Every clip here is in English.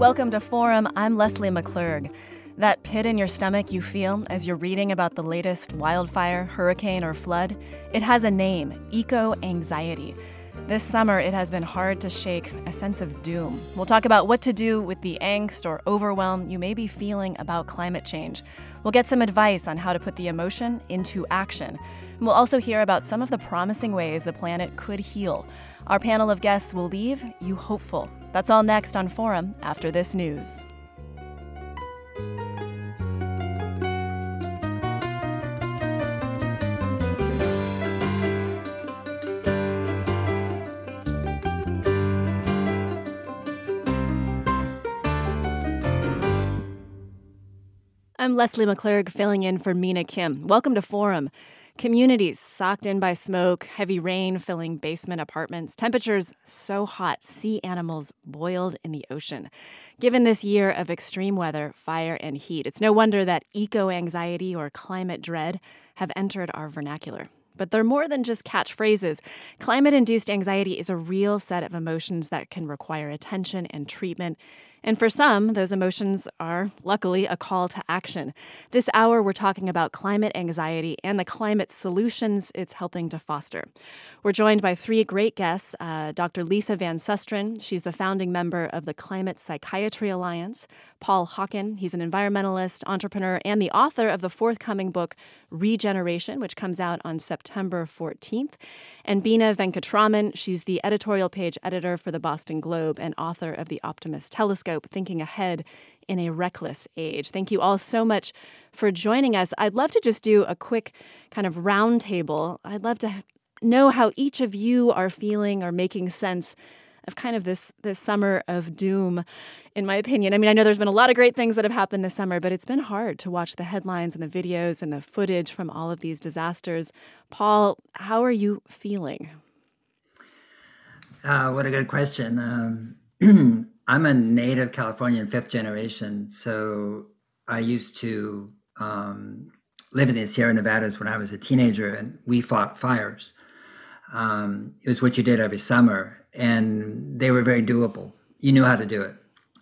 Welcome to Forum. I'm Leslie McClurg. That pit in your stomach you feel as you're reading about the latest wildfire, hurricane, or flood, it has a name eco anxiety. This summer, it has been hard to shake a sense of doom. We'll talk about what to do with the angst or overwhelm you may be feeling about climate change. We'll get some advice on how to put the emotion into action. And we'll also hear about some of the promising ways the planet could heal. Our panel of guests will leave you hopeful. That's all next on Forum after this news. I'm Leslie McClurg filling in for Mina Kim. Welcome to Forum. Communities socked in by smoke, heavy rain filling basement apartments, temperatures so hot, sea animals boiled in the ocean. Given this year of extreme weather, fire, and heat, it's no wonder that eco anxiety or climate dread have entered our vernacular. But they're more than just catchphrases. Climate induced anxiety is a real set of emotions that can require attention and treatment and for some, those emotions are luckily a call to action. This hour, we're talking about climate anxiety and the climate solutions it's helping to foster. We're joined by three great guests uh, Dr. Lisa Van Susteren, she's the founding member of the Climate Psychiatry Alliance, Paul Hawken, he's an environmentalist, entrepreneur, and the author of the forthcoming book, Regeneration, which comes out on September 14th, and Bina Venkatraman, she's the editorial page editor for the Boston Globe and author of The Optimist Telescope thinking ahead in a reckless age. Thank you all so much for joining us. I'd love to just do a quick kind of roundtable. I'd love to know how each of you are feeling or making sense of kind of this this summer of doom in my opinion. I mean, I know there's been a lot of great things that have happened this summer, but it's been hard to watch the headlines and the videos and the footage from all of these disasters. Paul, how are you feeling? Uh, what a good question. Um, I'm a native Californian, fifth generation. So I used to um, live in the Sierra Nevadas when I was a teenager, and we fought fires. Um, it was what you did every summer, and they were very doable. You knew how to do it,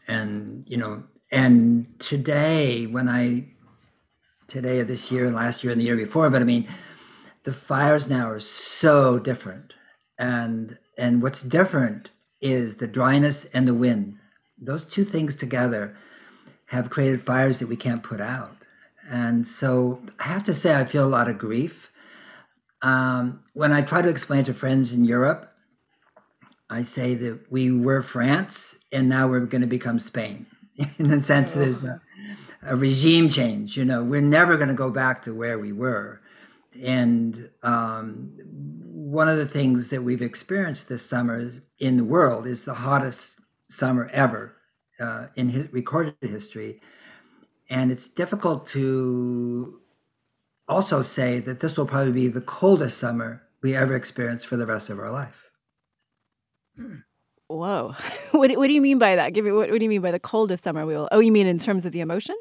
and you know. And today, when I today this year and last year and the year before, but I mean, the fires now are so different, and and what's different is the dryness and the wind. Those two things together have created fires that we can't put out. And so I have to say, I feel a lot of grief. Um, when I try to explain to friends in Europe, I say that we were France and now we're going to become Spain in the sense that there's a, a regime change. You know, we're never going to go back to where we were. And um, one of the things that we've experienced this summer in the world is the hottest summer ever uh, in his recorded history. And it's difficult to also say that this will probably be the coldest summer we ever experience for the rest of our life. Whoa. What, what do you mean by that? Give me what, what do you mean by the coldest summer we will? Oh, you mean in terms of the emotion?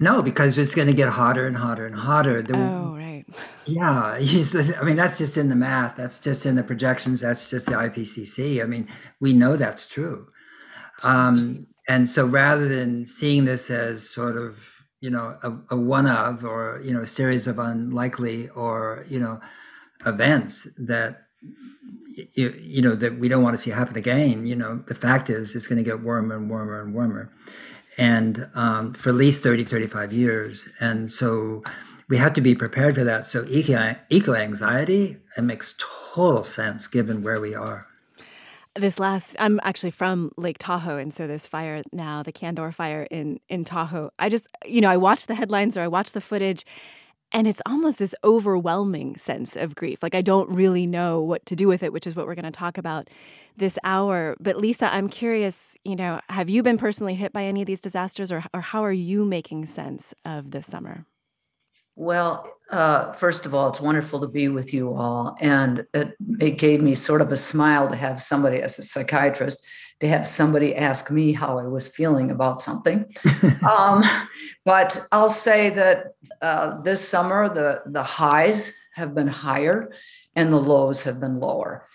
No, because it's going to get hotter and hotter and hotter. The, oh, right. Yeah. I mean, that's just in the math. That's just in the projections. That's just the IPCC. I mean, we know that's true. Um, and so rather than seeing this as sort of, you know, a, a one of or, you know, a series of unlikely or, you know, events that you, you know that we don't want to see happen again you know the fact is it's going to get warmer and warmer and warmer and um, for at least 30 35 years. And so we have to be prepared for that. So eco, eco anxiety it makes total sense given where we are. This last i'm actually from lake tahoe and so this fire now the Caldor fire in in tahoe i just you know i watch the headlines or i watch the footage and it's almost this overwhelming sense of grief. Like I don't really know what to do with it, which is what we're going to talk about this hour. But Lisa, I'm curious, you know, have you been personally hit by any of these disasters or, or how are you making sense of this summer? Well, uh, first of all, it's wonderful to be with you all. And it, it gave me sort of a smile to have somebody, as a psychiatrist, to have somebody ask me how I was feeling about something. um, but I'll say that uh, this summer, the, the highs have been higher and the lows have been lower.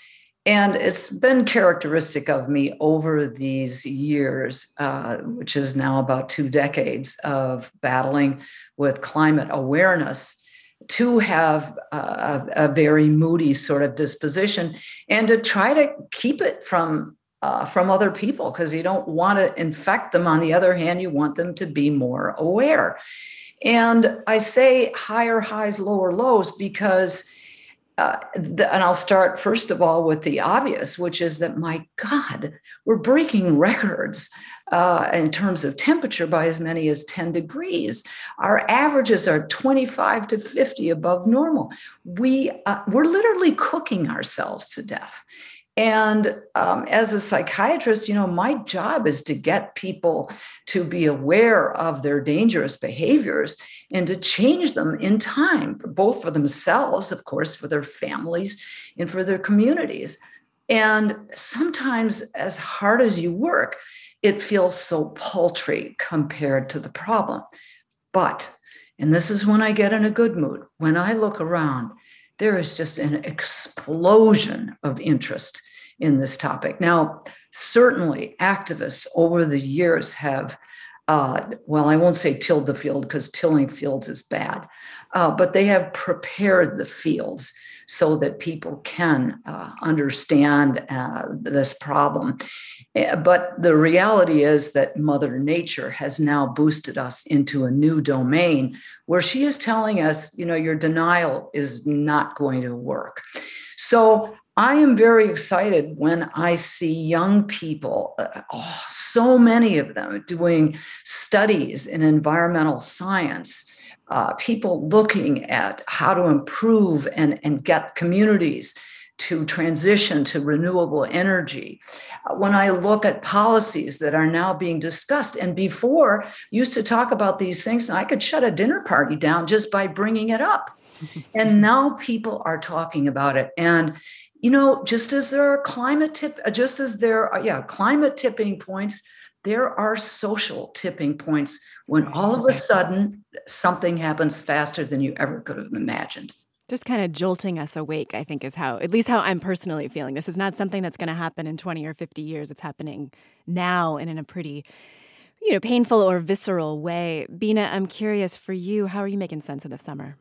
And it's been characteristic of me over these years, uh, which is now about two decades of battling with climate awareness, to have a, a very moody sort of disposition and to try to keep it from uh, from other people because you don't want to infect them. On the other hand, you want them to be more aware. And I say higher highs, lower lows because uh, the, and I'll start first of all with the obvious, which is that my God, we're breaking records uh, in terms of temperature by as many as 10 degrees. Our averages are 25 to 50 above normal. We, uh, we're literally cooking ourselves to death. And um, as a psychiatrist, you know, my job is to get people to be aware of their dangerous behaviors and to change them in time, both for themselves, of course, for their families, and for their communities. And sometimes, as hard as you work, it feels so paltry compared to the problem. But, and this is when I get in a good mood, when I look around there is just an explosion of interest in this topic. Now, certainly activists over the years have, uh, well, I won't say tilled the field because tilling fields is bad, uh, but they have prepared the fields so that people can uh, understand uh, this problem. Eh, but the reality is that Mother Nature has now boosted us into a new domain where she is telling us, you know, your denial is not going to work. So I am very excited when I see young people, uh, oh, so many of them doing studies in environmental science uh, people looking at how to improve and, and get communities to transition to renewable energy. Uh, when I look at policies that are now being discussed, and before used to talk about these things, I could shut a dinner party down just by bringing it up. and now people are talking about it. And you know, just as there are climate tip, uh, just as there are, yeah, climate tipping points, there are social tipping points when all of a sudden something happens faster than you ever could have imagined. Just kind of jolting us awake, I think, is how, at least how I'm personally feeling. This is not something that's going to happen in 20 or 50 years. It's happening now and in a pretty, you know, painful or visceral way. Bina, I'm curious for you, how are you making sense of the summer?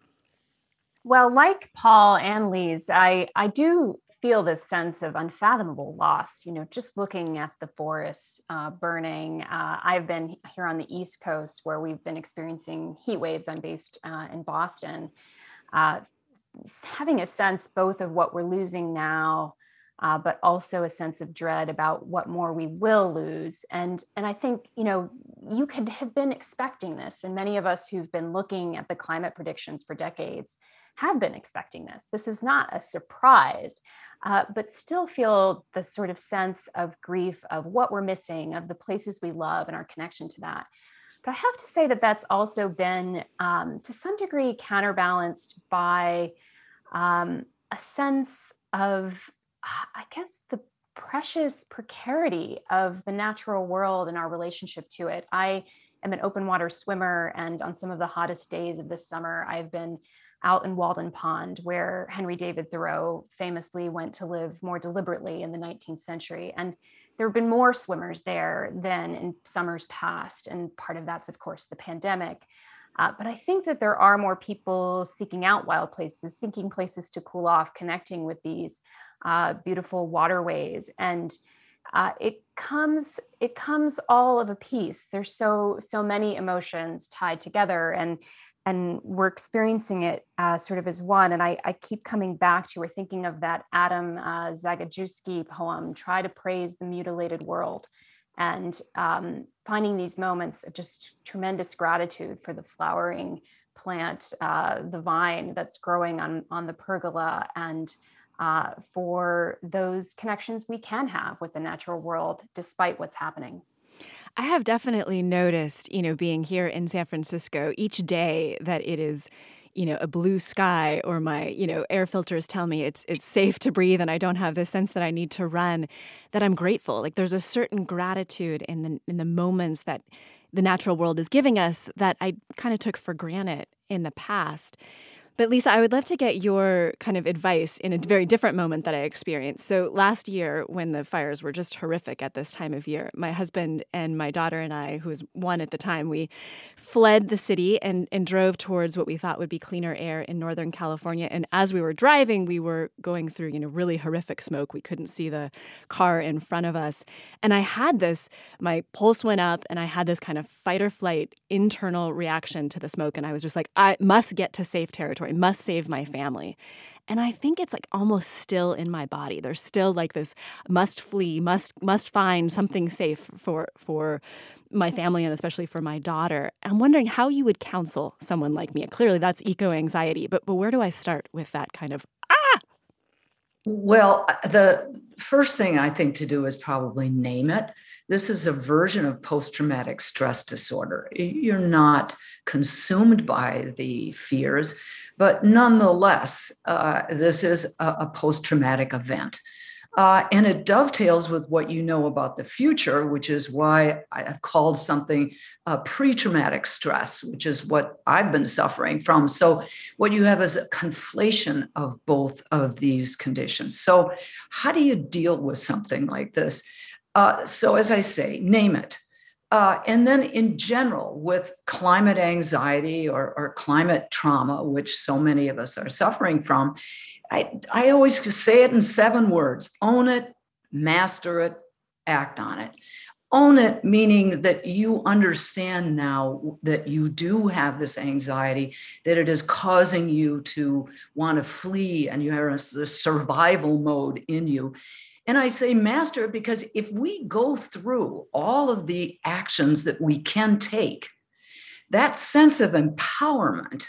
Well, like Paul and Lise, I, I do feel this sense of unfathomable loss. You know, just looking at the forest uh, burning. Uh, I've been here on the East Coast where we've been experiencing heat waves. I'm based uh, in Boston. Uh, having a sense both of what we're losing now, uh, but also a sense of dread about what more we will lose. And and I think you know you could have been expecting this, and many of us who've been looking at the climate predictions for decades have been expecting this. This is not a surprise uh, but still feel the sort of sense of grief of what we're missing, of the places we love and our connection to that. But I have to say that that's also been, um, to some degree, counterbalanced by um, a sense of, I guess, the precious precarity of the natural world and our relationship to it. I am an open water swimmer, and on some of the hottest days of this summer, I've been out in Walden Pond, where Henry David Thoreau famously went to live more deliberately in the 19th century. And there have been more swimmers there than in summers past. And part of that's, of course, the pandemic. Uh, but I think that there are more people seeking out wild places, seeking places to cool off, connecting with these uh, beautiful waterways. And uh, it comes it comes all of a piece. There's so so many emotions tied together, and and we're experiencing it uh, sort of as one. And I, I, keep coming back to, we're thinking of that Adam uh, Zagajewski poem, Try to Praise the Mutilated World, and um, finding these moments of just tremendous gratitude for the flowering plant, uh, the vine that's growing on, on the pergola, and uh, for those connections we can have with the natural world despite what's happening. I have definitely noticed, you know, being here in San Francisco each day that it is you know a blue sky or my you know air filters tell me it's it's safe to breathe and I don't have the sense that I need to run that I'm grateful. Like there's a certain gratitude in the in the moments that the natural world is giving us that I kind of took for granted in the past but Lisa, I would love to get your kind of advice in a very different moment that I experienced. So last year, when the fires were just horrific at this time of year, my husband and my daughter and I, who was one at the time, we fled the city and, and drove towards what we thought would be cleaner air in Northern California. And as we were driving, we were going through, you know, really horrific smoke. We couldn't see the car in front of us. And I had this, my pulse went up and I had this kind of fight or flight internal reaction to the smoke. And I was just like, I must get to safe territory territory, must save my family. And I think it's like almost still in my body. There's still like this must flee, must must find something safe for for my family and especially for my daughter. I'm wondering how you would counsel someone like me. Clearly that's eco anxiety, but but where do I start with that kind of ah? Well, uh, the first thing I think to do is probably name it. This is a version of post traumatic stress disorder. You're not consumed by the fears, but nonetheless, uh, this is a, a post traumatic event. Uh, and it dovetails with what you know about the future, which is why I've called something uh, pre traumatic stress, which is what I've been suffering from. So, what you have is a conflation of both of these conditions. So, how do you deal with something like this? Uh, so, as I say, name it. Uh, and then, in general, with climate anxiety or, or, climate trauma, which so many of us are suffering from, I, I always say it in seven words own it, master it, act on it. Own it, meaning that you understand now that you do have this anxiety, that it is causing you to want to flee and you have a survival mode in you. And I say master because if we go through all of the actions that we can take, that sense of empowerment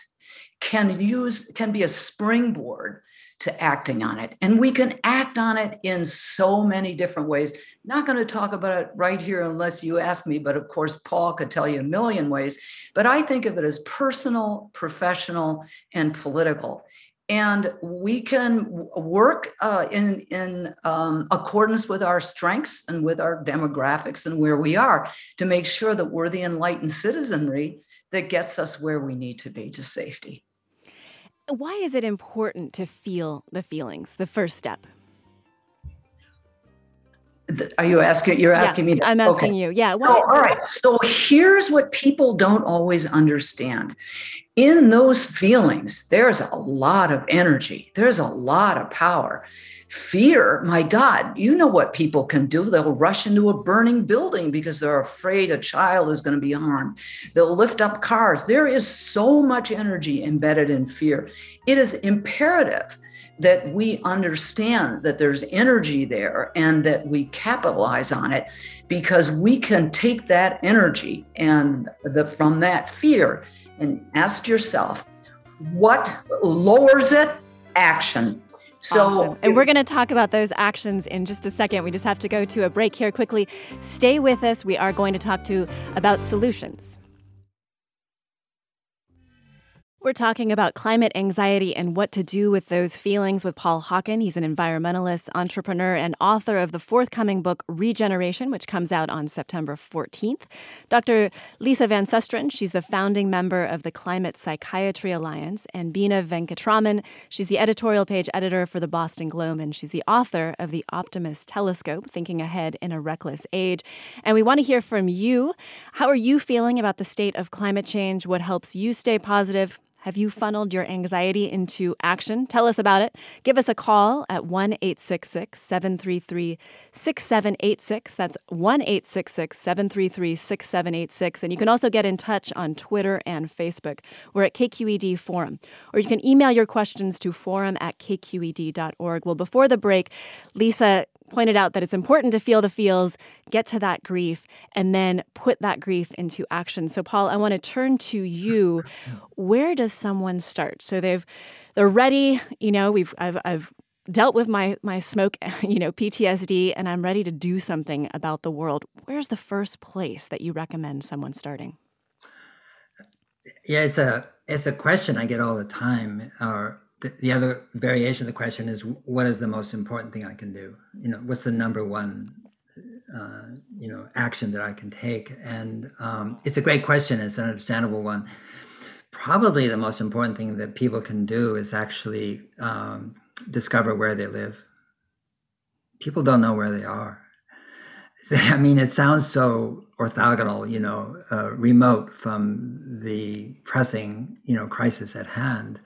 can use can be a springboard to acting on it. And we can act on it in so many different ways. Not going to talk about it right here unless you ask me, but of course, Paul could tell you a million ways. But I think of it as personal, professional, and political and we can work uh, in in um, accordance with our strengths and with our demographics and where we are to make sure that we're the enlightened citizenry that gets us where we need to be to safety. Why is it important to feel the feelings? The first step. Are you asking? You're asking yeah, me. To, I'm asking okay. you. Yeah. Well, all right. So here's what people don't always understand. In those feelings, there's a lot of energy. There's a lot of power. Fear, my God, you know what people can do. They'll rush into a burning building because they're afraid a child is going to be harmed. They'll lift up cars. There is so much energy embedded in fear. It is imperative that we understand that there's energy there and that we capitalize on it because we can take that energy and the, from that fear and ask yourself what lowers it action so, awesome. and we're going to talk about those actions in just a second. We just have to go to a break here quickly. Stay with us. We are going to talk to about solutions. We're talking about climate anxiety and what to do with those feelings with Paul Hawken. He's an environmentalist, entrepreneur, and author of the forthcoming book Regeneration, which comes out on September 14th. Dr. Lisa Van Susteren, she's the founding member of the Climate Psychiatry Alliance, and Bina Venkatraman, she's the editorial page editor for the Boston Globe, and she's the author of The Optimist Telescope, Thinking Ahead in a Reckless Age. And we want to hear from you. How are you feeling about the state of climate change? What helps you stay positive? Have you funneled your anxiety into action? Tell us about it. Give us a call at 1 866 733 6786. That's 1 866 733 6786. And you can also get in touch on Twitter and Facebook. We're at KQED Forum. Or you can email your questions to forum at kqed.org. Well, before the break, Lisa pointed out that it's important to feel the feels, get to that grief, and then put that grief into action. So, Paul, I want to turn to you. Where does someone start? So they've they're ready. You know, we've I've I've dealt with my my smoke, you know, PTSD, and I'm ready to do something about the world. Where's the first place that you recommend someone starting? Yeah, it's a it's a question I get all the time. Or the, other variation of the question is what is the most important thing I can do? You know, what's the number one uh, you know action that I can take? And um, it's a great question. It's an understandable one. Probably the most important thing that people can do is actually um, discover where they live. People don't know where they are. I mean, it sounds so orthogonal, you know, uh, remote from the pressing, you know, crisis at hand.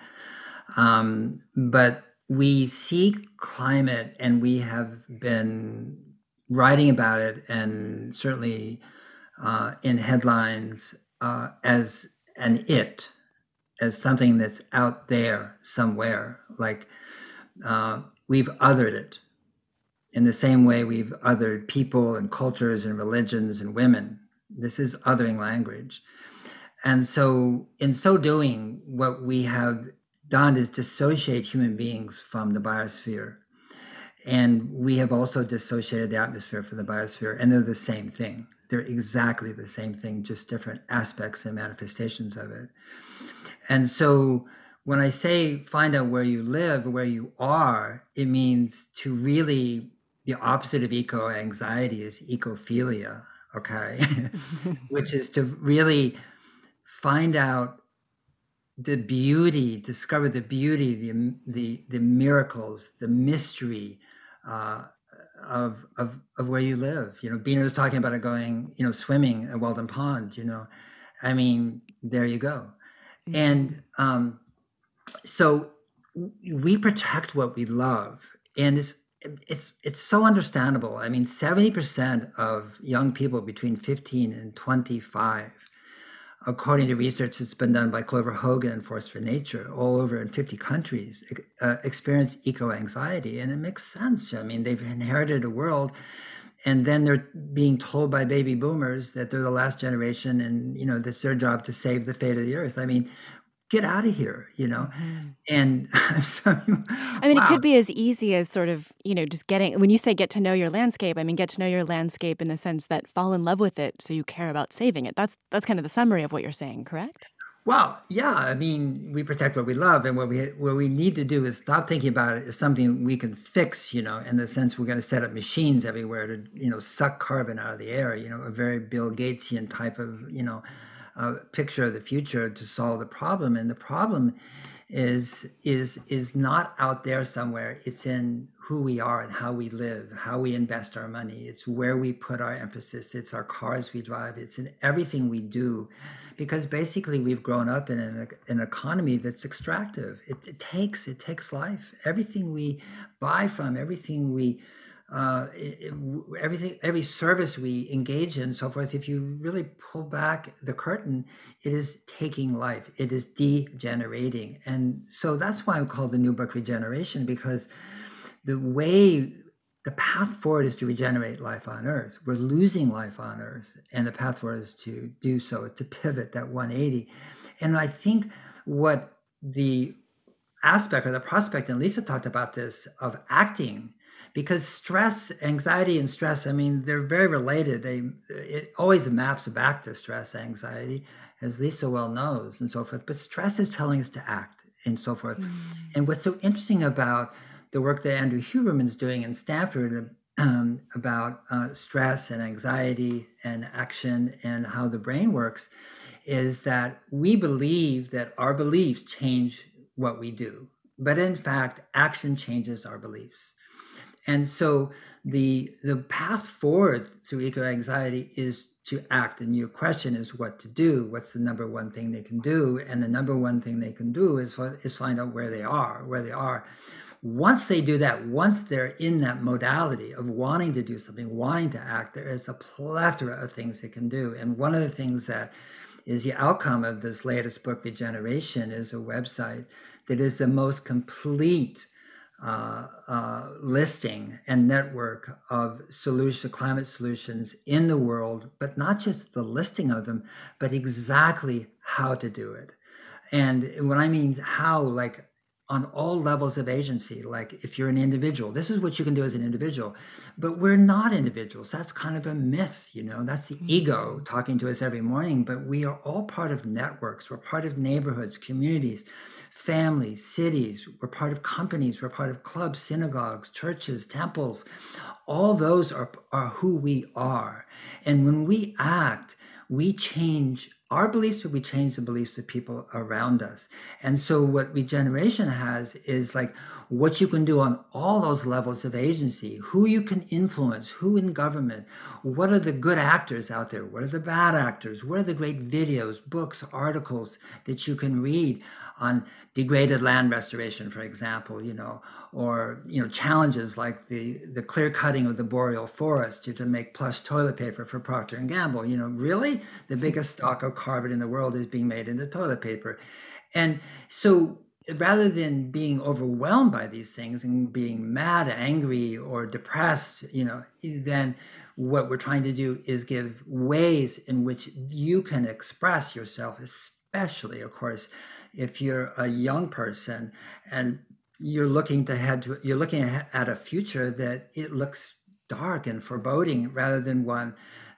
Um, but we see climate and we have been writing about it and certainly uh, in headlines uh, as an it, as something that's out there somewhere. Like uh, we've othered it in the same way we've othered people and cultures and religions and women. This is othering language. And so, in so doing, what we have done is dissociate human beings from the biosphere. And we have also dissociated the atmosphere from the biosphere, and they're the same thing. They're exactly the same thing, just different aspects and manifestations of it. And so when I say find out where you live, where you are, it means to really, the opposite of eco anxiety is ecophilia, okay? Which is to really find out the beauty, discover the beauty, the the the miracles, the mystery uh, of of of where you live. You know, Bina was talking about it going, you know, swimming at Walden Pond. You know, I mean, there you go, mm-hmm. and um, so we protect what we love, and it's it's it's so understandable. I mean, seventy percent of young people between fifteen and twenty five according to research that's been done by Clover Hogan and Force for Nature, all over in 50 countries, uh, experience eco anxiety. And it makes sense. I mean, they've inherited a world and then they're being told by baby boomers that they're the last generation and, you know, it's their job to save the fate of the earth. I mean, get out of here, you know? Mm-hmm. And so, I mean, wow. it could be as easy as sort of, you know, just getting, when you say get to know your landscape, I mean, get to know your landscape in the sense that fall in love with it so you care about saving it. That's, that's kind of the summary of what you're saying, correct? Well, yeah. I mean, we protect what we love, and what we what we need to do is stop thinking about it as something we can fix. You know, in the sense we're going to set up machines everywhere to you know suck carbon out of the air. You know, a very Bill Gatesian type of you know a picture of the future to solve the problem. And the problem is is is not out there somewhere. It's in who we are and how we live, how we invest our money. It's where we put our emphasis. It's our cars we drive. It's in everything we do, because basically we've grown up in an, an economy that's extractive. It, it takes it takes life. Everything we buy from, everything we uh, it, everything, every service we engage in, so forth. If you really pull back the curtain, it is taking life. It is degenerating, and so that's why I'm called the New Book Regeneration because the way the path forward is to regenerate life on earth. We're losing life on earth, and the path forward is to do so, to pivot that 180. And I think what the aspect or the prospect, and Lisa talked about this, of acting because stress, anxiety, and stress, I mean, they're very related. They it always maps back to stress, anxiety, as Lisa well knows, and so forth. But stress is telling us to act and so forth. Mm. And what's so interesting about the work that Andrew Huberman's doing in Stanford um, about uh, stress and anxiety and action and how the brain works is that we believe that our beliefs change what we do. But in fact, action changes our beliefs. And so the the path forward to eco anxiety is to act. And your question is what to do. What's the number one thing they can do? And the number one thing they can do is is find out where they are, where they are. Once they do that, once they're in that modality of wanting to do something, wanting to act, there is a plethora of things they can do. And one of the things that is the outcome of this latest book, Regeneration, is a website that is the most complete uh, uh, listing and network of solution climate solutions in the world, but not just the listing of them, but exactly how to do it. And when I mean how, like on all levels of agency, like if you're an individual, this is what you can do as an individual. But we're not individuals. That's kind of a myth, you know, that's the mm-hmm. ego talking to us every morning. But we are all part of networks, we're part of neighborhoods, communities families, cities, we're part of companies, we're part of clubs, synagogues, churches, temples. All those are, are who we are. And when we act, we change our beliefs, but we change the beliefs of people around us. And so what regeneration has is like what you can do on all those levels of agency, who you can influence, who in government, what are the good actors out there, what are the bad actors, what are the great videos, books, articles that you can read on degraded land restoration, for example, you know, or you know challenges like the the clear cutting of the boreal forest to, make plush toilet paper for Procter and Gamble. You know, really, the biggest stock of carbon in the world is being made into toilet paper, and so rather than being overwhelmed by these things and being mad, angry, or depressed, you know, then what we're trying to do is give ways in which you can express yourself, especially, of course, if you're a young person and you're looking to head to you're looking at a future that it looks dark and foreboding rather than one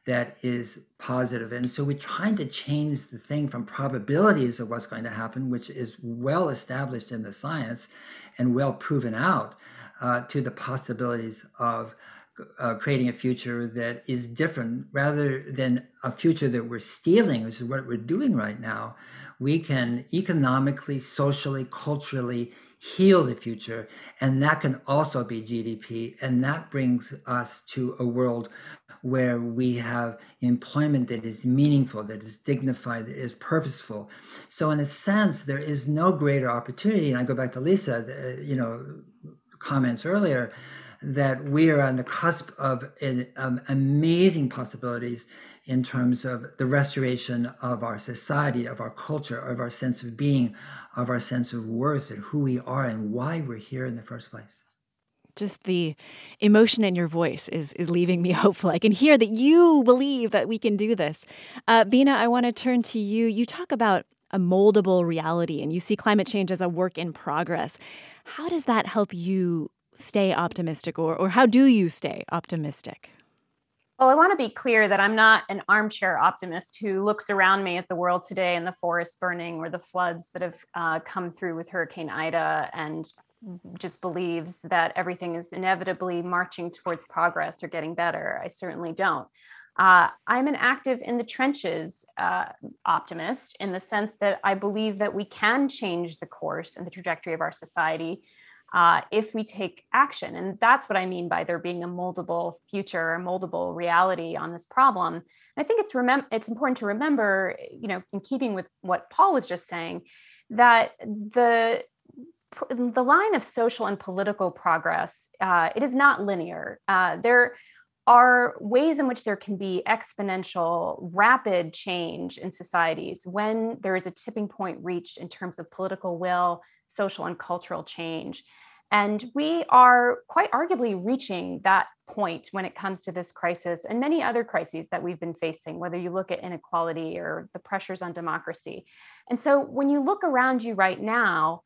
that is positive and so we're trying to change the thing from probabilities of what's going to happen which is well established in the science and well proven out uh, to the possibilities of uh, creating a future that is different rather than a future that we're stealing which is what we're doing right now we can economically, socially, culturally heal the future. And that can also be GDP. And that brings us to a world where we have employment that is meaningful, that is dignified, that is purposeful. So, in a sense, there is no greater opportunity. And I go back to Lisa, you know, comments earlier that we are on the cusp of um, amazing possibilities in terms of the restoration of our society, of our culture, of our sense of being, of our sense of worth and who we are and why we're here in the first place. Just the emotion in your voice is is leaving me hopeful. I can hear that you believe that we can do this. Uh, Bina, I want to turn to you. You talk about a moldable reality and you see climate change as a work in progress. How does that help you stay optimistic, or, or how do you stay optimistic? Well, I want to be clear that I'm not an armchair optimist who looks around me at the world today and the forest burning or the floods that have uh, come through with Hurricane Ida and just believes that everything is inevitably marching towards progress or getting better. I certainly don't. Uh, I'm an active in the trenches uh, optimist in the sense that I believe that we can change the course and the trajectory of our society uh, if we take action. And that's what I mean by there being a moldable future, a moldable reality on this problem. And I think it's remem- it's important to remember, you know, in keeping with what Paul was just saying, that the the line of social and political progress uh, it is not linear. Uh, there are ways in which there can be exponential, rapid change in societies when there is a tipping point reached in terms of political will, social and cultural change. And we are quite arguably reaching that point when it comes to this crisis and many other crises that we've been facing, whether you look at inequality or the pressures on democracy. And so when you look around you right now,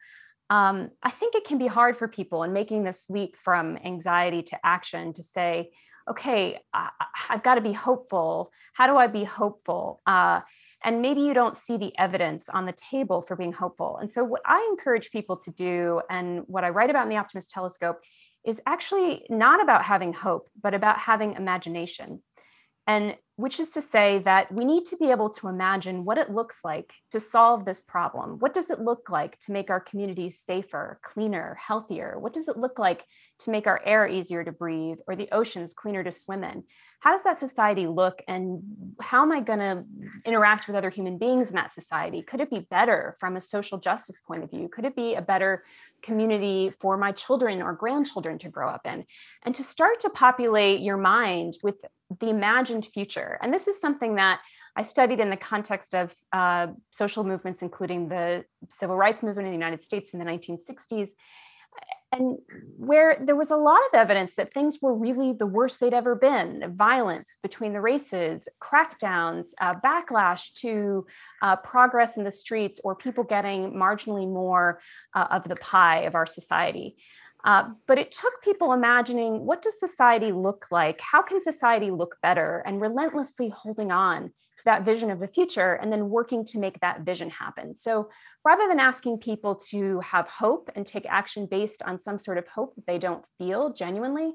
um, I think it can be hard for people in making this leap from anxiety to action to say, okay, I, have got to be hopeful. How do I be hopeful? Uh, and maybe you don't see the evidence on the table for being hopeful. And so, what I encourage people to do, and what I write about in the Optimist Telescope, is actually not about having hope, but about having imagination. And which is to say that we need to be able to imagine what it looks like to solve this problem. What does it look like to make our communities safer, cleaner, healthier? What does it look like to make our air easier to breathe or the oceans cleaner to swim in? How does that society look and how am I going to interact with other human beings in that society? Could it be better from a social justice point of view? Could it be a better community for my children or grandchildren to grow up in? And to start to populate your mind with the imagined future. And this is something that I studied in the context of uh, social movements, including the civil rights movement in the United States in the 1960s, and where there was a lot of evidence that things were really the worst they'd ever been violence between the races, crackdowns, uh, backlash to uh, progress in the streets, or people getting marginally more uh, of the pie of our society. Uh, but it took people imagining what does society look like? How can society look better? And relentlessly holding on to that vision of the future and then working to make that vision happen. So rather than asking people to have hope and take action based on some sort of hope that they don't feel genuinely,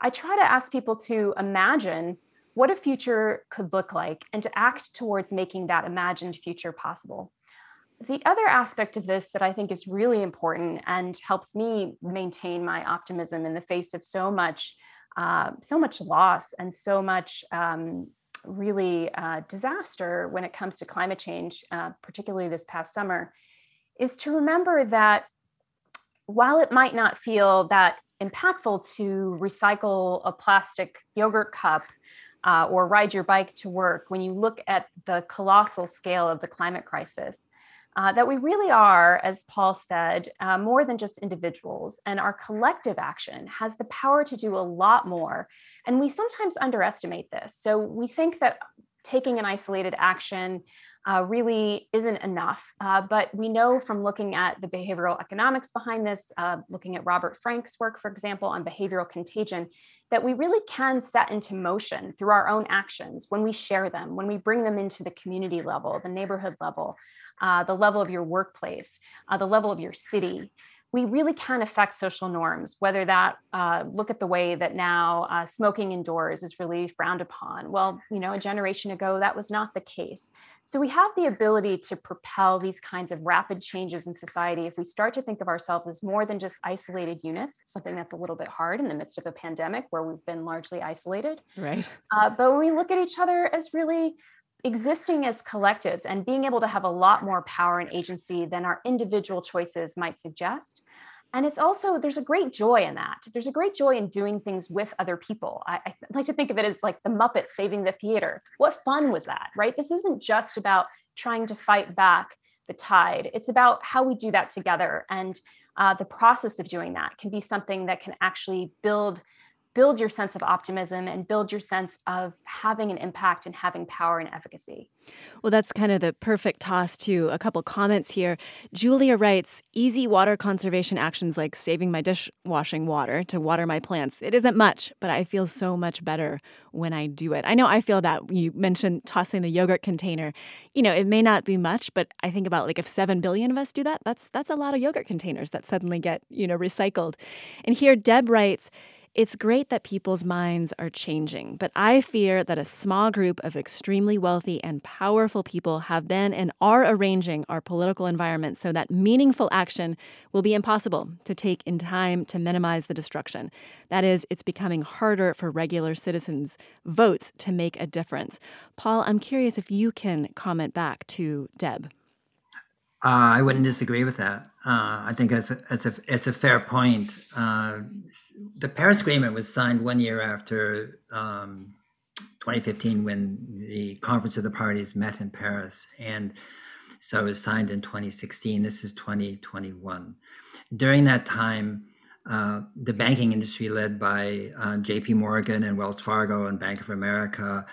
I try to ask people to imagine what a future could look like and to act towards making that imagined future possible the other aspect of this that I think is really important and helps me maintain my optimism in the face of so much, uh, so much loss and so much um, really uh, disaster when it comes to climate change, uh, particularly this past summer, is to remember that while it might not feel that impactful to recycle a plastic yogurt cup uh, or ride your bike to work, when you look at the colossal scale of the climate crisis, uh, that we really are, as Paul said, uh, more than just individuals, and our collective action has the power to do a lot more. And we sometimes underestimate this. So we think that taking an isolated action uh, really isn't enough. Uh, but we know from looking at the behavioral economics behind this, uh, looking at Robert Frank's work, for example, on behavioral contagion, that we really can set into motion through our own actions when we share them, when we bring them into the community level, the neighborhood level, uh, the level of your workplace, uh, the level of your city we really can affect social norms, whether that uh, look at the way that now uh, smoking indoors is really frowned upon. Well, you know, a generation ago, that was not the case. So we have the ability to propel these kinds of rapid changes in society if we start to think of ourselves as more than just isolated units, something that's a little bit hard in the midst of a pandemic where we've been largely isolated. Right. Uh, but when we look at each other as really existing as collectives and being able to have a lot more power and agency than our individual choices might suggest. And it's also, there's a great joy in that. There's a great joy in doing things with other people. I, I like to think of it as like the Muppets saving the theater. What fun was that, right? This isn't just about trying to fight back the tide, it's about how we do that together. And uh, the process of doing that can be something that can actually build build your sense of optimism and build your sense of having an impact and having power and efficacy. Well, that's kind of the perfect toss to a couple comments here. Julia writes Easy water conservation actions like saving my dishwashing water to water my plants. It isn't much, but I feel so much better when I do it. I know I feel that. You mentioned tossing the yogurt container. You know, it may not be much, but I think about like if 7 billion of us do that, that's that's a lot of yogurt containers that suddenly get, you know, recycled. And here Deb writes, it's great that people's minds are changing, but I fear that a small group of extremely wealthy and powerful people have been and are arranging our political environment so that meaningful action will be impossible to take in time to minimize the destruction. That is, it's becoming harder for regular citizens' votes to make a difference. Paul, I'm curious if you can comment back to Deb. Uh, I wouldn't disagree with that. Uh, I think that's a, that's a, it's a fair point. Uh, the Paris Agreement was signed one year after um, 2015 when the Conference of the Parties met in Paris. And so it was signed in 2016. This is 2021. During that time, uh, the banking industry, led by uh, JP Morgan and Wells Fargo and Bank of America,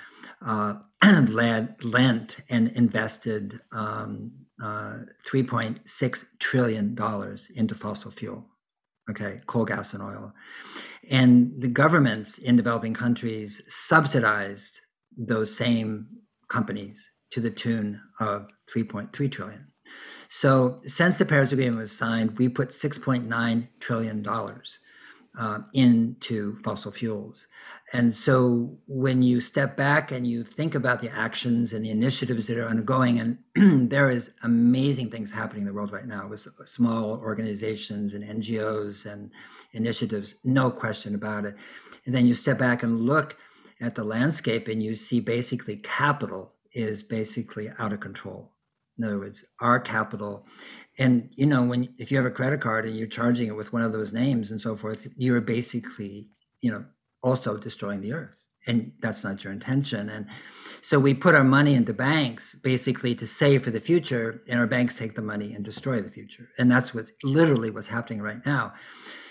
uh, led, lent and invested um, uh, $3.6 trillion into fossil fuel, okay, coal, gas, and oil. And the governments in developing countries subsidized those same companies to the tune of 3.3 trillion. So since the Paris Agreement was signed, we put 6.9 trillion dollars uh, into fossil fuels. And so when you step back and you think about the actions and the initiatives that are ongoing, and there is amazing things happening in the world right now with small organizations and NGOs and initiatives, no question about it. And then you step back and look at the landscape and you see basically capital is basically out of control. In other words, our capital and you know when if you have a credit card and you're charging it with one of those names and so forth you're basically you know also destroying the earth. And that's not your intention. And so we put our money into banks basically to save for the future and our banks take the money and destroy the future. And that's what literally what's happening right now.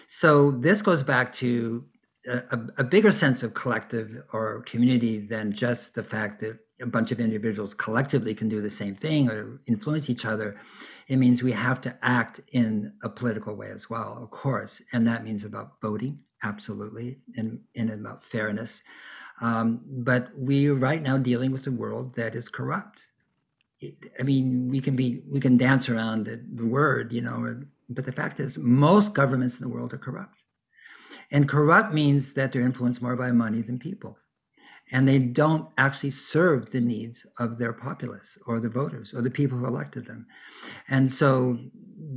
So this goes back to a, a bigger sense of collective or community than just the fact that a bunch of individuals collectively can do the same thing or influence each other. It means we have to act in a political way as well, of course. And that means about voting, absolutely, and, and about fairness. Um, but we are right now dealing with a world that is corrupt. I mean, we can be we can dance around the word, you know, but the fact is, most governments in the world are corrupt, and corrupt means that they're influenced more by money than people and they don't actually serve the needs of their populace or the voters or the people who elected them. And so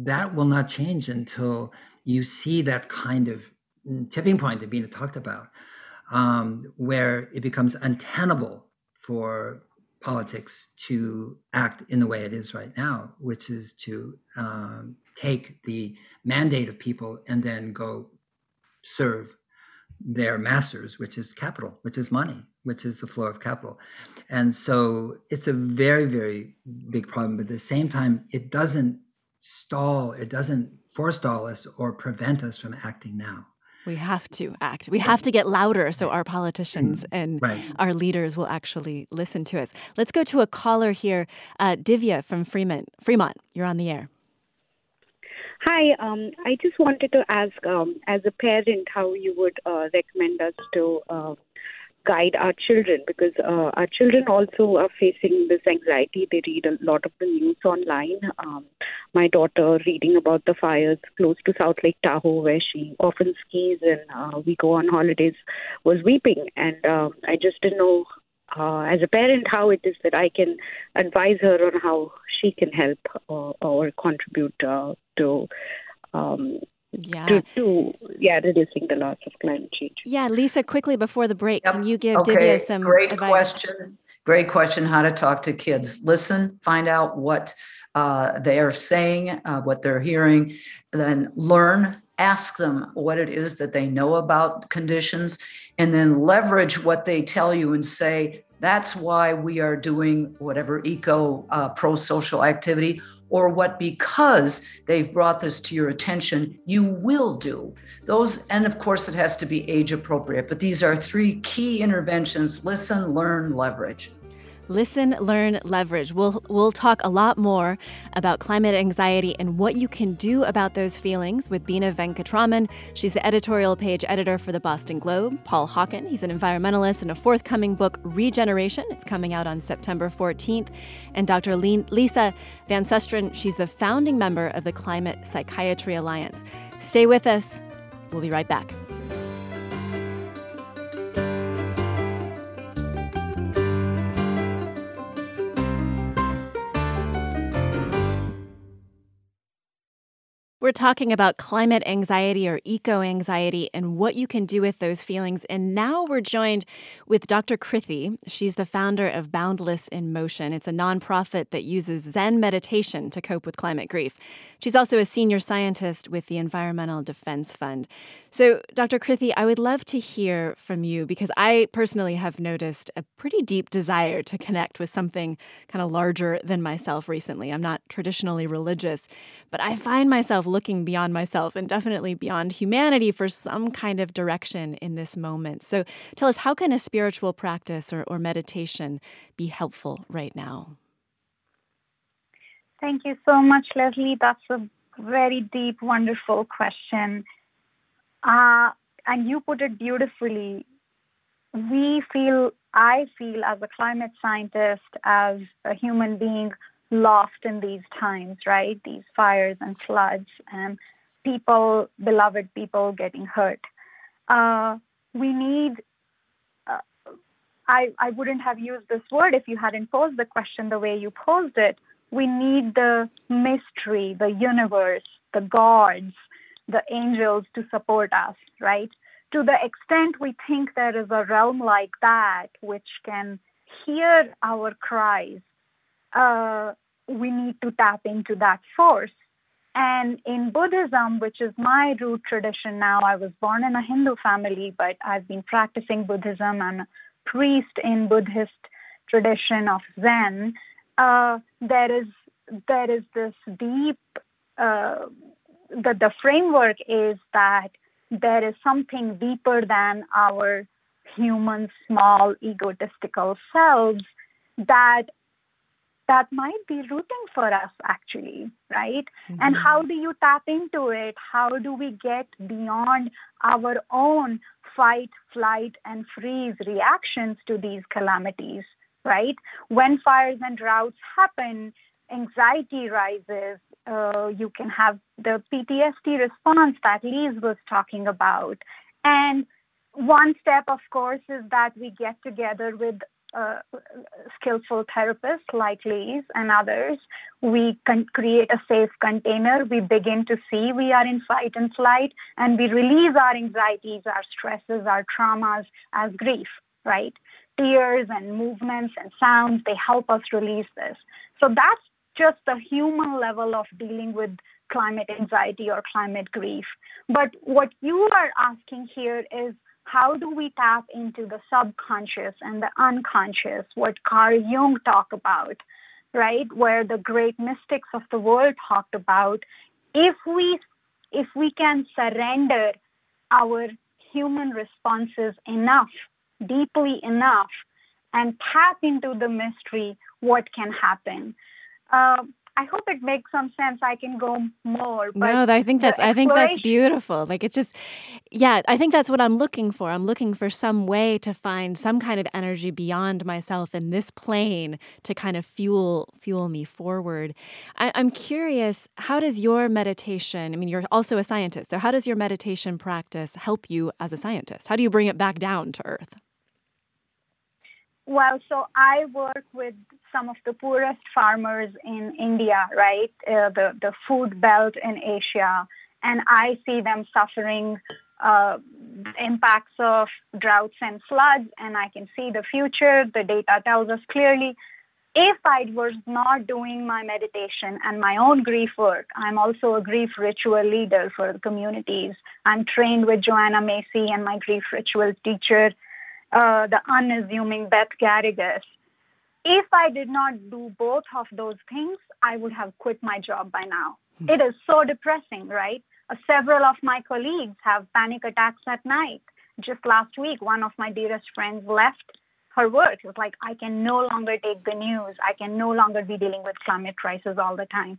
that will not change until you see that kind of tipping point that Bina talked about, um, where it becomes untenable for politics to act in the way it is right now, which is to um, take the mandate of people and then go serve their masters, which is capital, which is money, which is the flow of capital. And so it's a very, very big problem. But at the same time, it doesn't stall, it doesn't forestall us or prevent us from acting now. We have to act. We have to get louder so our politicians mm, and right. our leaders will actually listen to us. Let's go to a caller here. Uh, Divya from Fremont. Fremont, you're on the air. Hi, um, I just wanted to ask, um, as a parent, how you would uh, recommend us to uh, guide our children because uh, our children also are facing this anxiety. They read a lot of the news online. Um, my daughter reading about the fires close to South Lake Tahoe, where she often skis and uh, we go on holidays, was weeping. And uh, I just didn't know, uh, as a parent, how it is that I can advise her on how she can help or, uh, or contribute uh, to. Um, yeah. To, to, yeah reducing the loss of climate change. Yeah, Lisa, quickly before the break, yep. can you give okay. Divya some great advice? question? Great question. How to talk to kids? Listen, find out what uh, they are saying, uh, what they're hearing, then learn. Ask them what it is that they know about conditions, and then leverage what they tell you and say, that's why we are doing whatever eco uh, pro social activity or what because they've brought this to your attention you will do. Those and of course it has to be age appropriate but these are three key interventions. Listen learn leverage Listen, learn, leverage. We'll we'll talk a lot more about climate anxiety and what you can do about those feelings with Bina Venkataraman. She's the editorial page editor for the Boston Globe. Paul Hawken, he's an environmentalist in a forthcoming book, Regeneration. It's coming out on September 14th. And Dr. Lisa Van Susteren, she's the founding member of the Climate Psychiatry Alliance. Stay with us. We'll be right back. We're talking about climate anxiety or eco anxiety and what you can do with those feelings. And now we're joined with Dr. Kritee. She's the founder of Boundless in Motion. It's a nonprofit that uses Zen meditation to cope with climate grief. She's also a senior scientist with the Environmental Defense Fund. So, Dr. Kritee, I would love to hear from you because I personally have noticed a pretty deep desire to connect with something kind of larger than myself recently. I'm not traditionally religious, but I find myself looking beyond myself and definitely beyond humanity for some kind of direction in this moment. So, tell us how can a spiritual practice or, or meditation be helpful right now? Thank you so much, Leslie. That's a very deep, wonderful question. Uh, and you put it beautifully. We feel, I feel as a climate scientist, as a human being, lost in these times, right? These fires and floods and people, beloved people getting hurt. Uh, we need, uh, I, I wouldn't have used this word if you hadn't posed the question the way you posed it. We need the mystery, the universe, the gods, the angels to support us, right? To the extent we think there is a realm like that which can hear our cries, uh, we need to tap into that force. And in Buddhism, which is my root tradition now, I was born in a Hindu family, but I've been practicing Buddhism. I'm a priest in Buddhist tradition of Zen. Uh, there is there is this deep uh, the, the framework is that there is something deeper than our human small egotistical selves that that might be rooting for us actually right mm-hmm. and how do you tap into it how do we get beyond our own fight flight and freeze reactions to these calamities right when fires and droughts happen anxiety rises uh, you can have the PTSD response that Lise was talking about. And one step, of course, is that we get together with uh, skillful therapists like Lise and others. We can create a safe container. We begin to see we are in fight and flight, and we release our anxieties, our stresses, our traumas as grief, right? Tears and movements and sounds, they help us release this. So that's just the human level of dealing with climate anxiety or climate grief. But what you are asking here is how do we tap into the subconscious and the unconscious, what Carl Jung talked about, right? Where the great mystics of the world talked about. If we if we can surrender our human responses enough, deeply enough, and tap into the mystery, what can happen? Uh, I hope it makes some sense. I can go more. no, I think that's I think that's beautiful. Like it's just, yeah, I think that's what I'm looking for. I'm looking for some way to find some kind of energy beyond myself in this plane to kind of fuel fuel me forward. I, I'm curious, how does your meditation? I mean, you're also a scientist, so how does your meditation practice help you as a scientist? How do you bring it back down to earth? Well, so I work with some of the poorest farmers in India, right? Uh, the the food belt in Asia, and I see them suffering uh, impacts of droughts and floods, and I can see the future. The data tells us clearly. If I was not doing my meditation and my own grief work, I'm also a grief ritual leader for the communities. I'm trained with Joanna Macy and my grief ritual teacher uh, the unassuming Beth Garrigues. If I did not do both of those things, I would have quit my job by now. Mm-hmm. It is so depressing, right? Uh, several of my colleagues have panic attacks at night. Just last week, one of my dearest friends left her work. It was like, I can no longer take the news. I can no longer be dealing with climate crisis all the time.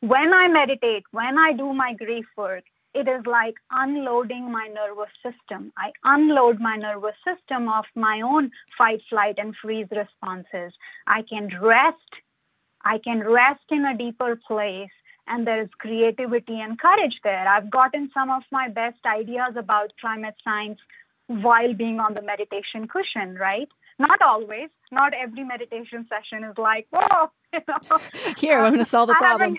When I meditate, when I do my grief work, it is like unloading my nervous system. I unload my nervous system of my own fight, flight, and freeze responses. I can rest. I can rest in a deeper place, and there is creativity and courage there. I've gotten some of my best ideas about climate science while being on the meditation cushion, right? Not always. Not every meditation session is like, whoa, you know. Here, I'm going to solve the problem.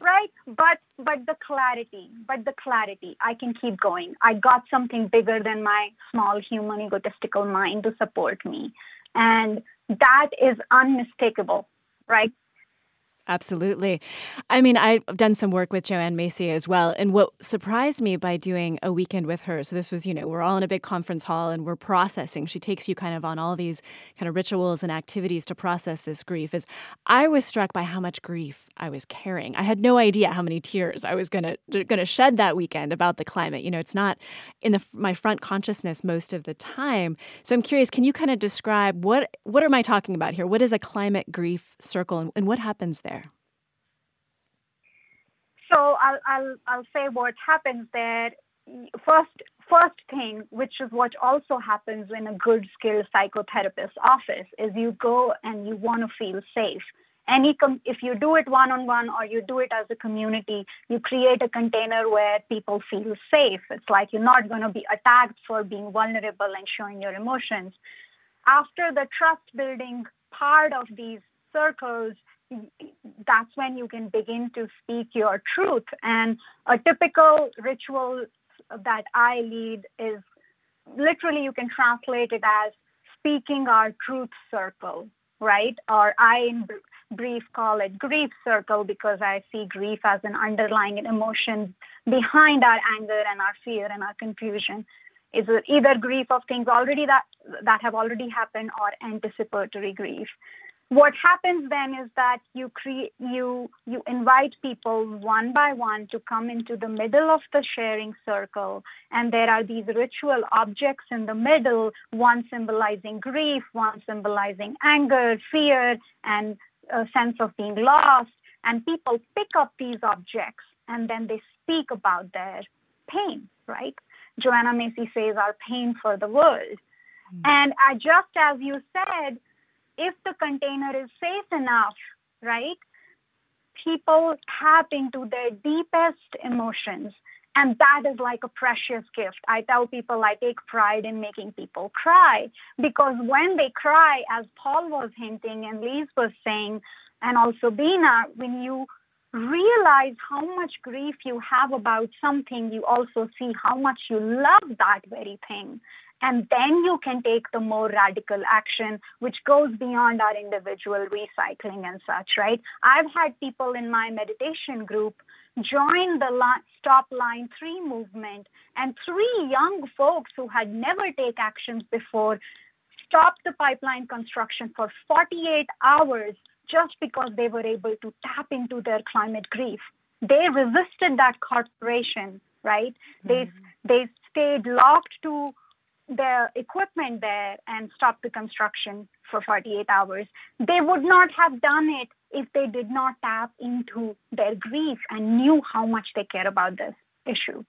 Right? But but the clarity but the clarity i can keep going. I got something bigger than my small human egotistical mind to support me. And that is unmistakable right Absolutely. I mean, I've done some work with Joanne Macy as well. And what surprised me by doing a weekend with her, so this was, you know, we're all in a big conference hall and we're processing. She takes you kind of on all these kind of rituals and activities to process this grief, is I was struck by how much grief I was carrying. I had no idea how many tears I was going to going to shed that weekend about the climate. You know, it's not in the my front consciousness most of the time. So I'm curious, can you kind of describe what what am I talking about here? What is a climate grief circle and, and what happens there? So I'll, I'll, I'll say what happens there. First, first thing, which is what also happens in a good skilled psychotherapist office, is you go and you want to feel safe. Any com- if you do it one on one or you do it as a community, you create a container where people feel safe. It's like you're not going to be attacked for being vulnerable and showing your emotions. After the trust building part of these circles, that's when you can begin to speak your truth. And a typical ritual that I lead is literally you can translate it as speaking our truth circle, right? Or I in brief call it grief circle because I see grief as an underlying emotion behind our anger and our fear and our confusion. Is it either grief of things already that that have already happened or anticipatory grief? What happens then is that you create you you invite people one by one to come into the middle of the sharing circle. And there are these ritual objects in the middle one symbolizing grief one symbolizing anger fear and a sense of being lost. And people pick up these objects and then they speak about their pain right? Joanna macy says our pain for the world. Mm-hmm. and I, just as you said if the container is safe enough, right, people tap into their deepest emotions. And that is like a precious gift. I tell people I take pride in making people cry because when they cry, as Paul was hinting and Lise was saying, and also Bina, when you realize how much grief you have about something, you also see how much you love that very thing. And then you can take the more radical action, which goes beyond our individual recycling and such, right? I've had people in my meditation group join the Stop Line 3 movement, and three young folks who had never take actions before stopped the pipeline construction for 48 hours just because they were able to tap into their climate grief. They resisted that corporation, right? Mm-hmm. They they stayed locked to the equipment there and stop the construction for 48 hours. They would not have done it if they did not tap into their grief and knew how much they care about this issue.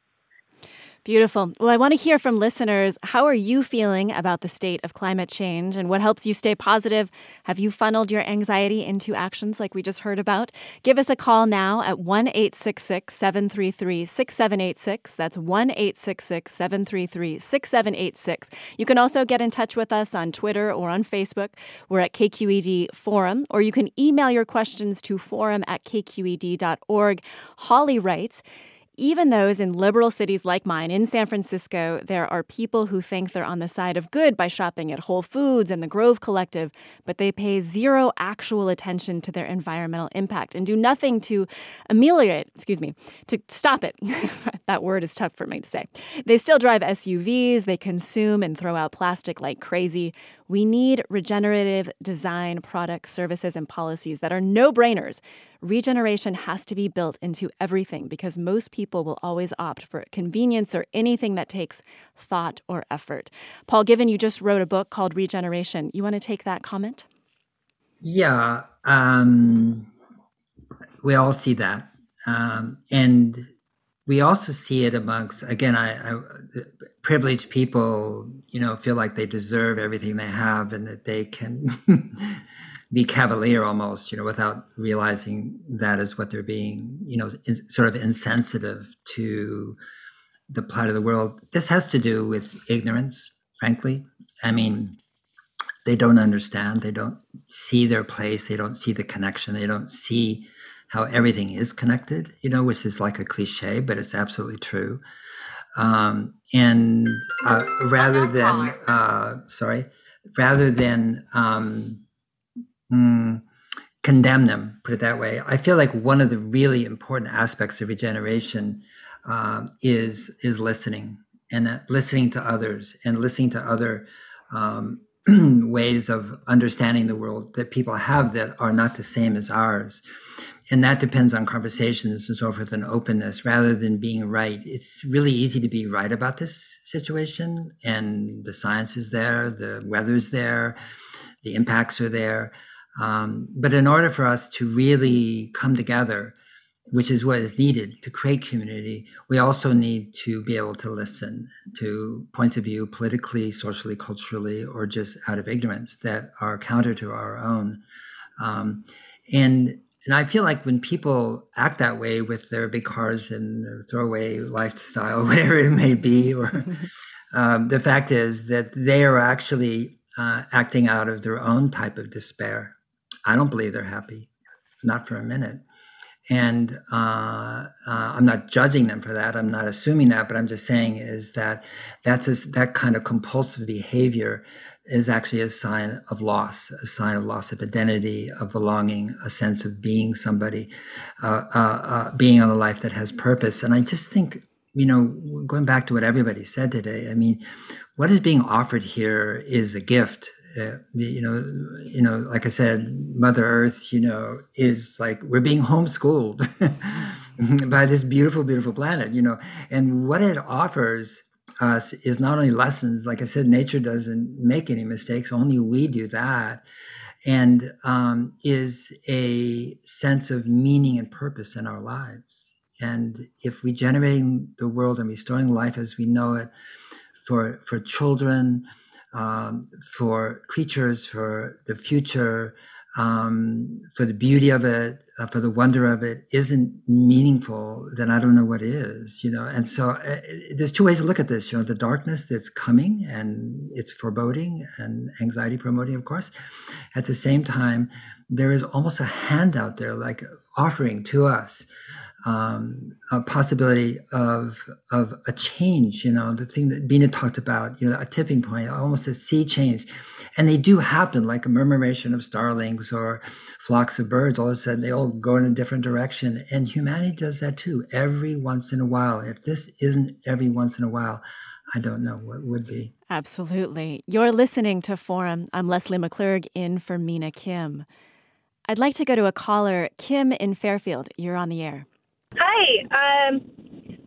Beautiful. Well, I want to hear from listeners. How are you feeling about the state of climate change and what helps you stay positive? Have you funneled your anxiety into actions like we just heard about? Give us a call now at 1 866 733 6786. That's 1 866 733 6786. You can also get in touch with us on Twitter or on Facebook. We're at KQED Forum, or you can email your questions to forum at kqed.org. Holly writes, even those in liberal cities like mine in San Francisco, there are people who think they're on the side of good by shopping at Whole Foods and the Grove Collective, but they pay zero actual attention to their environmental impact and do nothing to ameliorate, excuse me, to stop it. that word is tough for me to say. They still drive SUVs, they consume and throw out plastic like crazy. We need regenerative design products, services, and policies that are no brainers. Regeneration has to be built into everything because most people will always opt for convenience or anything that takes thought or effort. Paul Given, you just wrote a book called Regeneration. You want to take that comment? Yeah. Um, we all see that. Um, and we also see it amongst again I, I, privileged people you know feel like they deserve everything they have and that they can be cavalier almost you know without realizing that is what they're being you know in, sort of insensitive to the plight of the world. This has to do with ignorance frankly. I mean they don't understand. They don't see their place. They don't see the connection. They don't see how everything is connected, you know, which is like a cliche, but it's absolutely true. Um, and uh, rather than, uh, sorry, rather than um, mm, condemn them, put it that way, I feel like one of the really important aspects of regeneration uh, is is listening and uh, listening to others and listening to other um, ways of understanding the world that people have that are not the same as ours and that depends on conversations and so forth and openness rather than being right. It's really easy to be right about this situation, and the science is there, the weather's there, the impacts are there. Um, but in order for us to really come together which is what is needed to create community, we also need to be able to listen to points of view politically, socially, culturally, or just out of ignorance that are counter to our own. Um, and and I feel like when people act that way with their big cars and their throwaway lifestyle, whatever it may be, or um, the fact is that they are actually uh, acting out of their own type of despair. I don't believe they're happy, not for a minute. And uh, uh, I'm not judging them for that. I'm not assuming that, but I'm just saying is that that's a, that kind of compulsive behavior is actually a sign of loss, a sign of loss of identity, of belonging, a sense of being somebody, uh, uh, uh, being on a life that has purpose. And I just think, you know, going back to what everybody said today, I mean, what is being offered here is a gift. Uh, you know, you know, like I said, Mother Earth, you know, is like we're being homeschooled by this beautiful, beautiful planet. You know, and what it offers us is not only lessons. Like I said, nature doesn't make any mistakes. Only we do that. And um, is a sense of meaning and purpose in our lives. And if regenerating the world and restoring life as we know it for for children, um, for creatures, for the future, um, for the beauty of it, uh, for the wonder of it, isn't meaningful, then I don't know what is, you know. And so uh, there's two ways to look at this, you know, the darkness that's coming and it's foreboding and anxiety promoting, of course. At the same time, there is almost a hand out there, like offering to us um, a possibility of of a change. You know, the thing that Bina talked about. You know, a tipping point, almost a sea change, and they do happen, like a murmuration of starlings or flocks of birds. All of a sudden, they all go in a different direction, and humanity does that too. Every once in a while. If this isn't every once in a while, I don't know what would be. Absolutely. You're listening to Forum. I'm Leslie McClurg in for Mina Kim. I'd like to go to a caller, Kim in Fairfield. You're on the air. Hi. Um,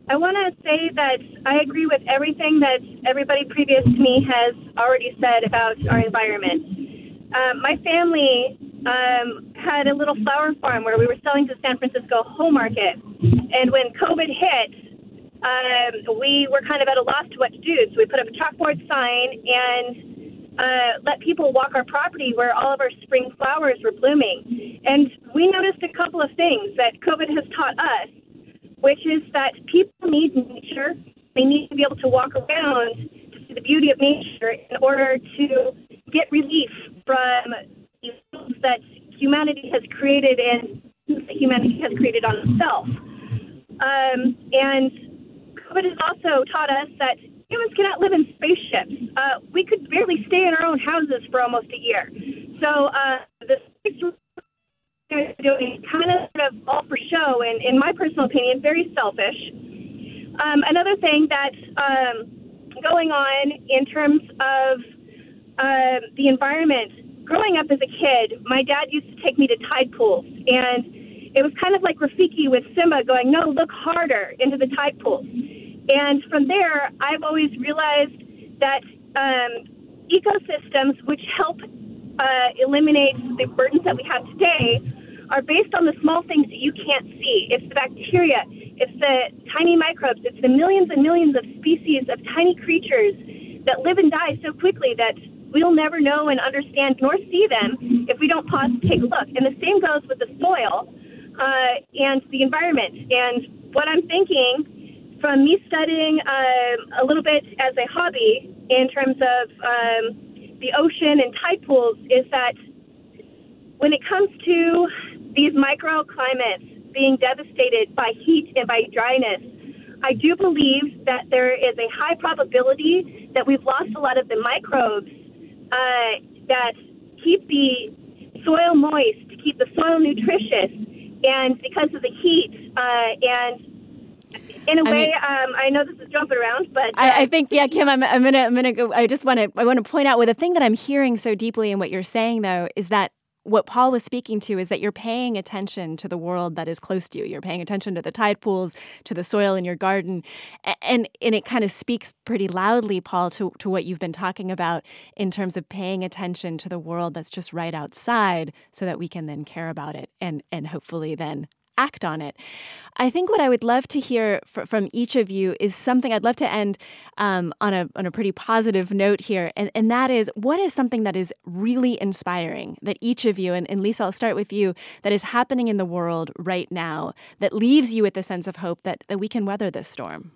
I want to say that I agree with everything that everybody previous to me has already said about our environment. Um, my family um, had a little flower farm where we were selling to San Francisco home market. And when COVID hit, um, we were kind of at a loss to what to do. So we put up a chalkboard sign and uh, let people walk our property where all of our spring flowers were blooming. And we noticed a couple of things that COVID has taught us, which is that people need nature. They need to be able to walk around to see the beauty of nature in order to get relief from the things that humanity has created and that humanity has created on itself. Um, and COVID has also taught us that humans cannot live in spaceships. Uh, we could barely stay in our own houses for almost a year. So uh, the space doing kind of sort of all for show, and in my personal opinion, very selfish. Um, another thing that's um, going on in terms of uh, the environment. Growing up as a kid, my dad used to take me to tide pools, and it was kind of like Rafiki with Simba going, "No, look harder into the tide pools." And from there, I've always realized that um, ecosystems which help uh, eliminate the burdens that we have today are based on the small things that you can't see. It's the bacteria, it's the tiny microbes, it's the millions and millions of species of tiny creatures that live and die so quickly that we'll never know and understand nor see them if we don't pause to take a look. And the same goes with the soil uh, and the environment. And what I'm thinking from me studying uh, a little bit as a hobby in terms of um, the ocean and tide pools is that when it comes to these microclimates being devastated by heat and by dryness, I do believe that there is a high probability that we've lost a lot of the microbes uh, that keep the soil moist, to keep the soil nutritious, and because of the heat uh, and in a I way, mean, um, I know this is jumping around, but uh, I, I, think yeah, Kim, I'm, I'm gonna I'm gonna go. I just want to I want to point out with the thing that I'm hearing so deeply in what you're saying though is that what Paul was speaking to is that you're paying attention to the world that is close to you. You're paying attention to the tide pools, to the soil in your garden. And, and it kind of speaks pretty loudly, Paul, to, to what you've been talking about in terms of paying attention to the world that's just right outside so that we can then care about it and, and hopefully then act on it. I think what I would love to hear fr- from each of you is something I'd love to end um, on a on a pretty positive note here, and and that is what is something that is really inspiring that each of you and, and Lisa, I'll start with you that is happening in the world right now that leaves you with a sense of hope that that we can weather this storm.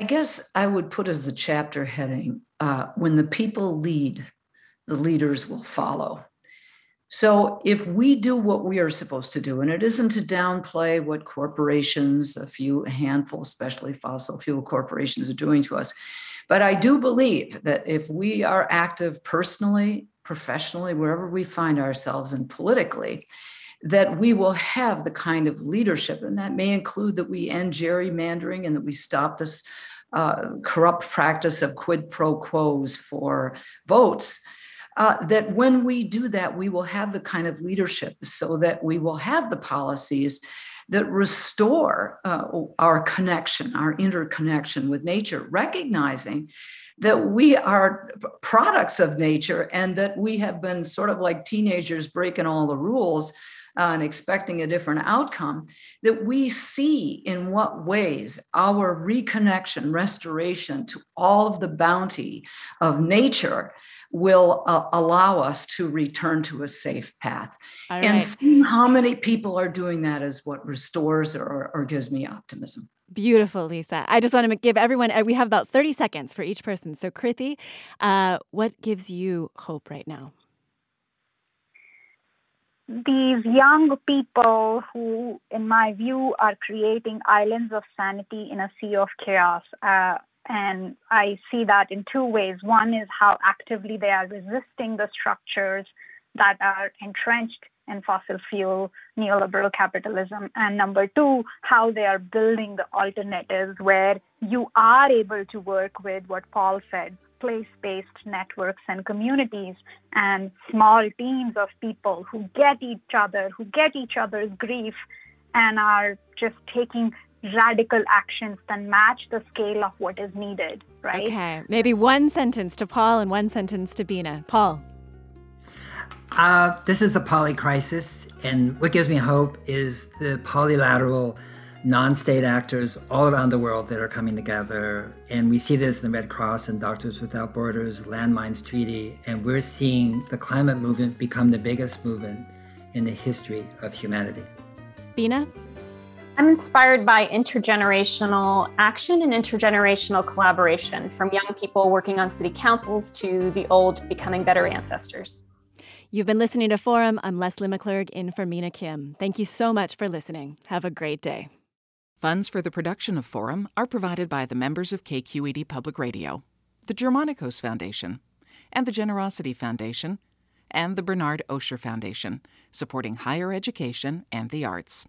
I guess I would put as the chapter heading uh, when the people lead, the leaders will follow. So if we do what we are supposed to do, and it isn't to downplay what corporations, a few, a handful, especially fossil fuel corporations, are doing to us, but I do believe that if we are active personally, professionally, wherever we find ourselves, and politically, that we will have the kind of leadership, and that may include that we end gerrymandering and that we stop this uh, corrupt practice of quid pro quos for votes uh, that when we do that, we will have the kind of leadership so that we will have the policies that restore uh, our connection, our interconnection with nature, recognizing that we are products of nature and that we have been sort of like teenagers breaking all the rules uh, and expecting a different outcome, that we see in what ways our reconnection, restoration to all of the bounty of nature will uh, allow us to return to a safe path. And seeing how many people are doing that is what restores or, or gives me optimism. Beautiful, Lisa. I just want to give everyone, uh, we have about 30 seconds for each person. So, Kritee, uh, what gives you hope right now? These young people who, in my view, are creating islands of sanity in a sea of chaos. Uh, and I see that in two ways. One is how actively they are resisting the structures that are entrenched in fossil fuel neoliberal capitalism. And number two, how they are building the alternatives where you are able to work with what Paul said place based networks and communities and small teams of people who get each other, who get each other's grief, and are just taking radical actions that match the scale of what is needed, right? Okay. Maybe one sentence to Paul and one sentence to Bina. Paul. Uh, this is a poly crisis, and what gives me hope is the polylateral non state actors all around the world that are coming together. And we see this in the Red Cross and Doctors Without Borders, Landmines Treaty, and we're seeing the climate movement become the biggest movement in the history of humanity. Bina? I'm inspired by intergenerational action and intergenerational collaboration from young people working on city councils to the old becoming better ancestors. You've been listening to Forum. I'm Leslie McClurg in for Mina Kim. Thank you so much for listening. Have a great day. Funds for the production of Forum are provided by the members of KQED Public Radio, the Germanacos Foundation, and the Generosity Foundation, and the Bernard Osher Foundation, supporting higher education and the arts.